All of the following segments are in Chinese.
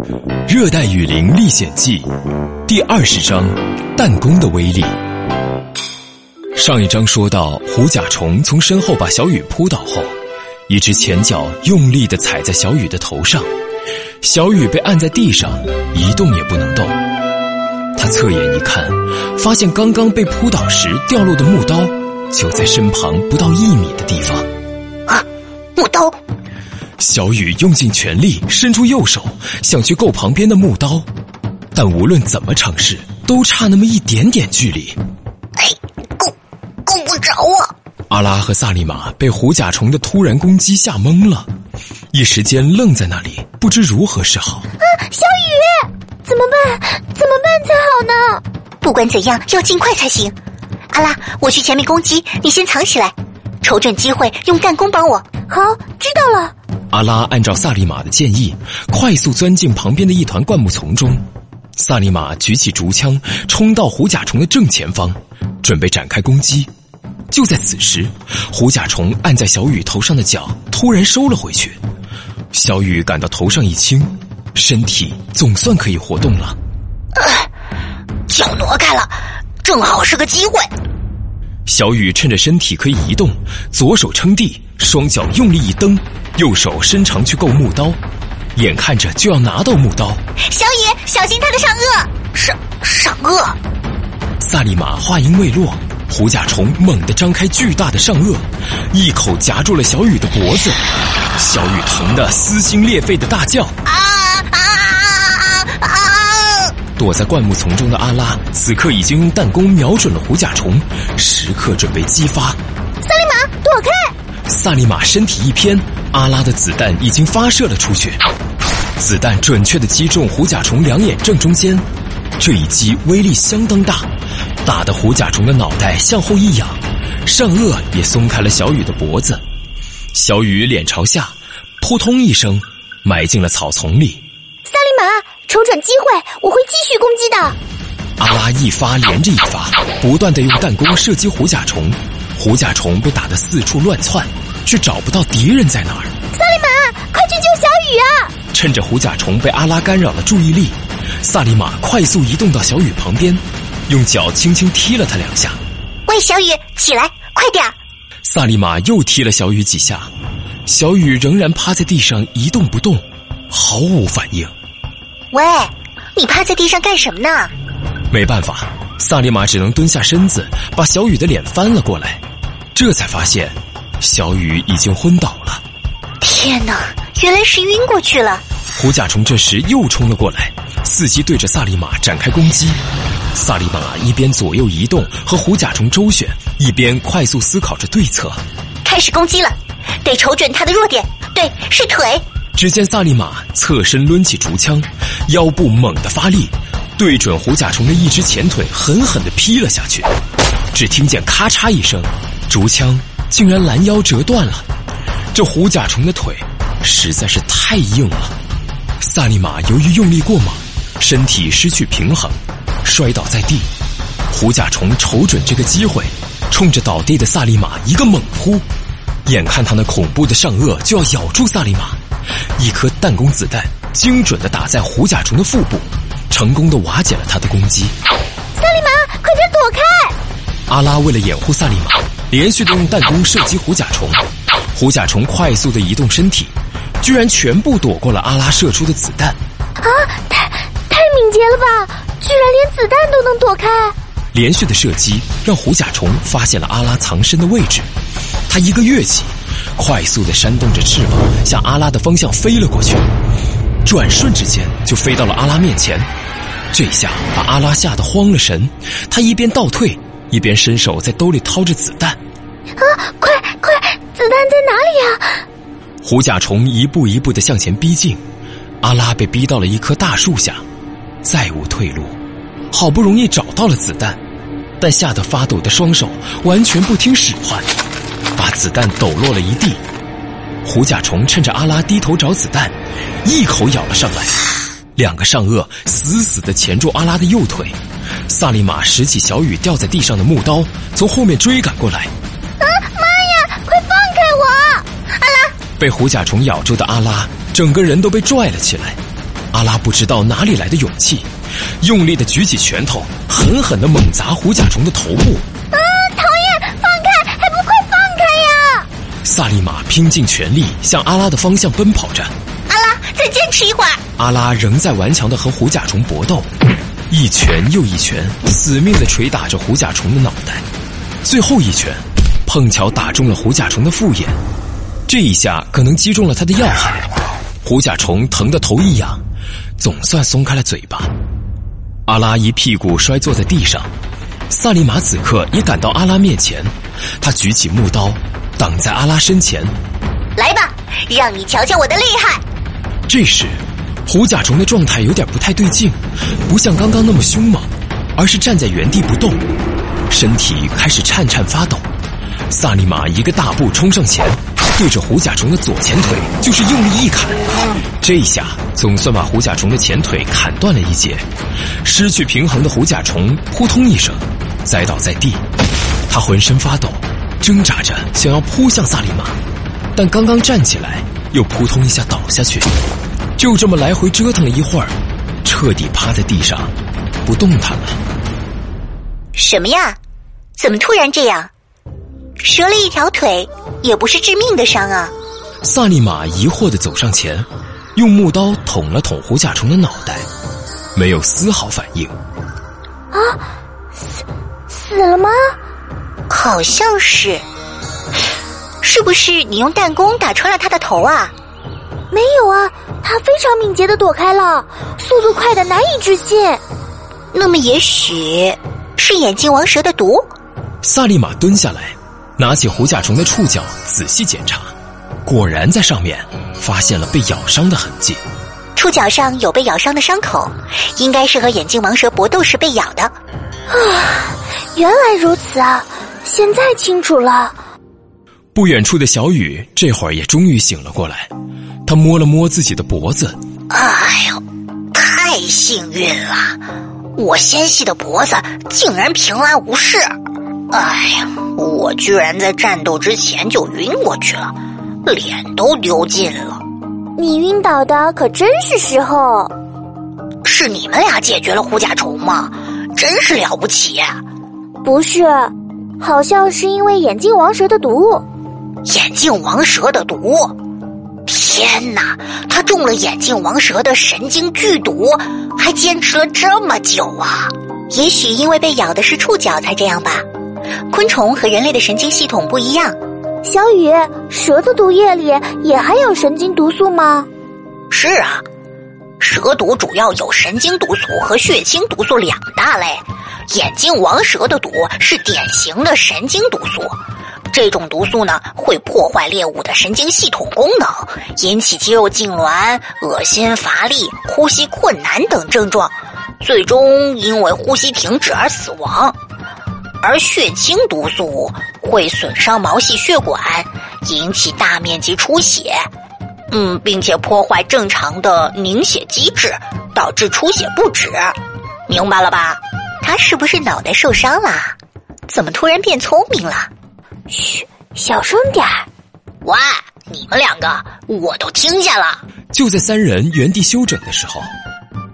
《热带雨林历险记》第二十章：弹弓的威力。上一章说到，虎甲虫从身后把小雨扑倒后，一只前脚用力的踩在小雨的头上，小雨被按在地上，一动也不能动。他侧眼一看，发现刚刚被扑倒时掉落的木刀，就在身旁不到一米的地方。啊，木刀！小雨用尽全力伸出右手，想去够旁边的木刀，但无论怎么尝试，都差那么一点点距离。哎，够够不着啊！阿拉和萨利玛被虎甲虫的突然攻击吓懵了，一时间愣在那里，不知如何是好。啊，小雨，怎么办？怎么办才好呢？不管怎样，要尽快才行。阿拉，我去前面攻击，你先藏起来，瞅准机会用弹弓帮我。好，知道了。阿拉按照萨利玛的建议，快速钻进旁边的一团灌木丛中。萨利玛举起竹枪，冲到虎甲虫的正前方，准备展开攻击。就在此时，虎甲虫按在小雨头上的脚突然收了回去。小雨感到头上一轻，身体总算可以活动了。脚挪开了，正好是个机会。小雨趁着身体可以移动，左手撑地，双脚用力一蹬。右手伸长去够木刀，眼看着就要拿到木刀。小雨，小心他的上颚！上上颚！萨利玛话音未落，胡甲虫猛地张开巨大的上颚，一口夹住了小雨的脖子。小雨疼得撕心裂肺的大叫：“啊啊啊啊！”躲在灌木丛中的阿拉，此刻已经用弹弓瞄准了虎甲虫，时刻准备激发。萨利玛，躲开！萨利玛身体一偏。阿拉的子弹已经发射了出去，子弹准确的击中虎甲虫两眼正中间，这一击威力相当大，打得虎甲虫的脑袋向后一仰，上颚也松开了小雨的脖子，小雨脸朝下，扑通一声埋进了草丛里。萨利玛，瞅准机会，我会继续攻击的。阿拉一发连着一发，不断的用弹弓射击虎甲虫，虎甲虫被打得四处乱窜。却找不到敌人在哪儿。萨利玛，快去救小雨啊！趁着虎甲虫被阿拉干扰了注意力，萨利玛快速移动到小雨旁边，用脚轻轻踢了他两下。喂，小雨，起来，快点儿！萨利玛又踢了小雨几下，小雨仍然趴在地上一动不动，毫无反应。喂，你趴在地上干什么呢？没办法，萨利玛只能蹲下身子，把小雨的脸翻了过来，这才发现。小雨已经昏倒了，天哪！原来是晕过去了。虎甲虫这时又冲了过来，伺机对着萨利玛展开攻击。萨利玛一边左右移动和虎甲虫周旋，一边快速思考着对策。开始攻击了，得瞅准他的弱点。对，是腿。只见萨利玛侧身抡起竹枪，腰部猛地发力，对准虎甲虫的一只前腿狠狠的劈了下去。只听见咔嚓一声，竹枪。竟然拦腰折断了，这虎甲虫的腿实在是太硬了。萨利玛由于用力过猛，身体失去平衡，摔倒在地。虎甲虫瞅准这个机会，冲着倒地的萨利玛一个猛扑，眼看他那恐怖的上颚就要咬住萨利玛，一颗弹弓子弹精准的打在虎甲虫的腹部，成功的瓦解了他的攻击。萨利玛，快点躲开！阿拉为了掩护萨利玛。连续的用弹弓射击虎甲虫，虎甲虫快速的移动身体，居然全部躲过了阿拉射出的子弹。啊，太太敏捷了吧！居然连子弹都能躲开。连续的射击让虎甲虫发现了阿拉藏身的位置，它一个跃起，快速的扇动着翅膀向阿拉的方向飞了过去，转瞬之间就飞到了阿拉面前。这下把阿拉吓得慌了神，他一边倒退。一边伸手在兜里掏着子弹，啊！快快，子弹在哪里呀？虎甲虫一步一步的向前逼近，阿拉被逼到了一棵大树下，再无退路。好不容易找到了子弹，但吓得发抖的双手完全不听使唤，把子弹抖落了一地。虎甲虫趁着阿拉低头找子弹，一口咬了上来，两个上颚死死的钳住阿拉的右腿。萨利玛拾起小雨掉在地上的木刀，从后面追赶过来。啊妈呀！快放开我！阿拉被虎甲虫咬住的阿拉，整个人都被拽了起来。阿阿拉不知道哪里来的勇气，用力的举起拳头，狠狠的猛砸虎甲虫的头部。萨利玛拼尽全力向阿拉的方向奔跑着。阿拉，再坚持一会儿。阿拉仍在顽强的和虎甲虫搏斗，一拳又一拳，死命的捶打着虎甲虫的脑袋。最后一拳，碰巧打中了虎甲虫的复眼，这一下可能击中了他的要害。虎甲虫疼得头一仰，总算松开了嘴巴。阿拉一屁股摔坐在地上，萨利玛此刻也赶到阿拉面前，他举起木刀，挡在阿拉身前。来吧，让你瞧瞧我的厉害！这时，虎甲虫的状态有点不太对劲，不像刚刚那么凶猛，而是站在原地不动，身体开始颤颤发抖。萨利玛一个大步冲上前。对着虎甲虫的左前腿就是用力一砍，这一下总算把虎甲虫的前腿砍断了一截。失去平衡的虎甲虫扑通一声栽倒在地，他浑身发抖，挣扎着想要扑向萨利玛，但刚刚站起来又扑通一下倒下去，就这么来回折腾了一会儿，彻底趴在地上不动弹了。什么呀？怎么突然这样？折了一条腿。也不是致命的伤啊！萨利玛疑惑的走上前，用木刀捅了捅胡甲虫的脑袋，没有丝毫反应。啊，死死了吗？好像是。是不是你用弹弓打穿了他的头啊？没有啊，他非常敏捷的躲开了，速度快的难以置信。那么也许是眼镜王蛇的毒？萨利玛蹲下来。拿起胡甲虫的触角仔细检查，果然在上面发现了被咬伤的痕迹。触角上有被咬伤的伤口，应该是和眼镜王蛇搏斗时被咬的。啊，原来如此啊！现在清楚了。不远处的小雨这会儿也终于醒了过来，他摸了摸自己的脖子。哎呦，太幸运了！我纤细的脖子竟然平安无事。哎呀，我居然在战斗之前就晕过去了，脸都丢尽了。你晕倒的可真是时候。是你们俩解决了护甲虫吗？真是了不起。不是，好像是因为眼镜王蛇的毒。眼镜王蛇的毒？天哪，他中了眼镜王蛇的神经剧毒，还坚持了这么久啊！也许因为被咬的是触角才这样吧。昆虫和人类的神经系统不一样。小雨，蛇的毒液里也含有神经毒素吗？是啊，蛇毒主要有神经毒素和血清毒素两大类。眼镜王蛇的毒是典型的神经毒素，这种毒素呢会破坏猎物的神经系统功能，引起肌肉痉挛、恶心、乏力、呼吸困难等症状，最终因为呼吸停止而死亡。而血清毒素会损伤毛细血管，引起大面积出血，嗯，并且破坏正常的凝血机制，导致出血不止。明白了吧？他是不是脑袋受伤了？怎么突然变聪明了？嘘，小声点儿。喂，你们两个，我都听见了。就在三人原地休整的时候。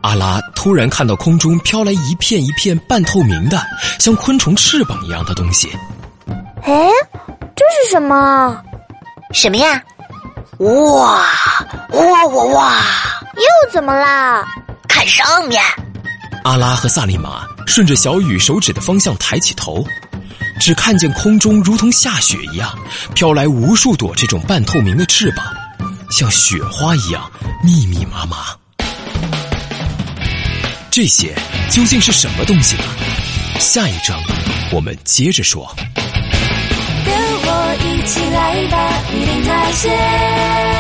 阿拉突然看到空中飘来一片一片半透明的、像昆虫翅膀一样的东西。哎，这是什么？什么呀？哇哇哇哇！又怎么啦？看上面！阿拉和萨利玛顺着小雨手指的方向抬起头，只看见空中如同下雪一样飘来无数朵这种半透明的翅膀，像雪花一样密密麻麻。这些究竟是什么东西呢？下一章我们接着说。跟我一起来吧，一定发现。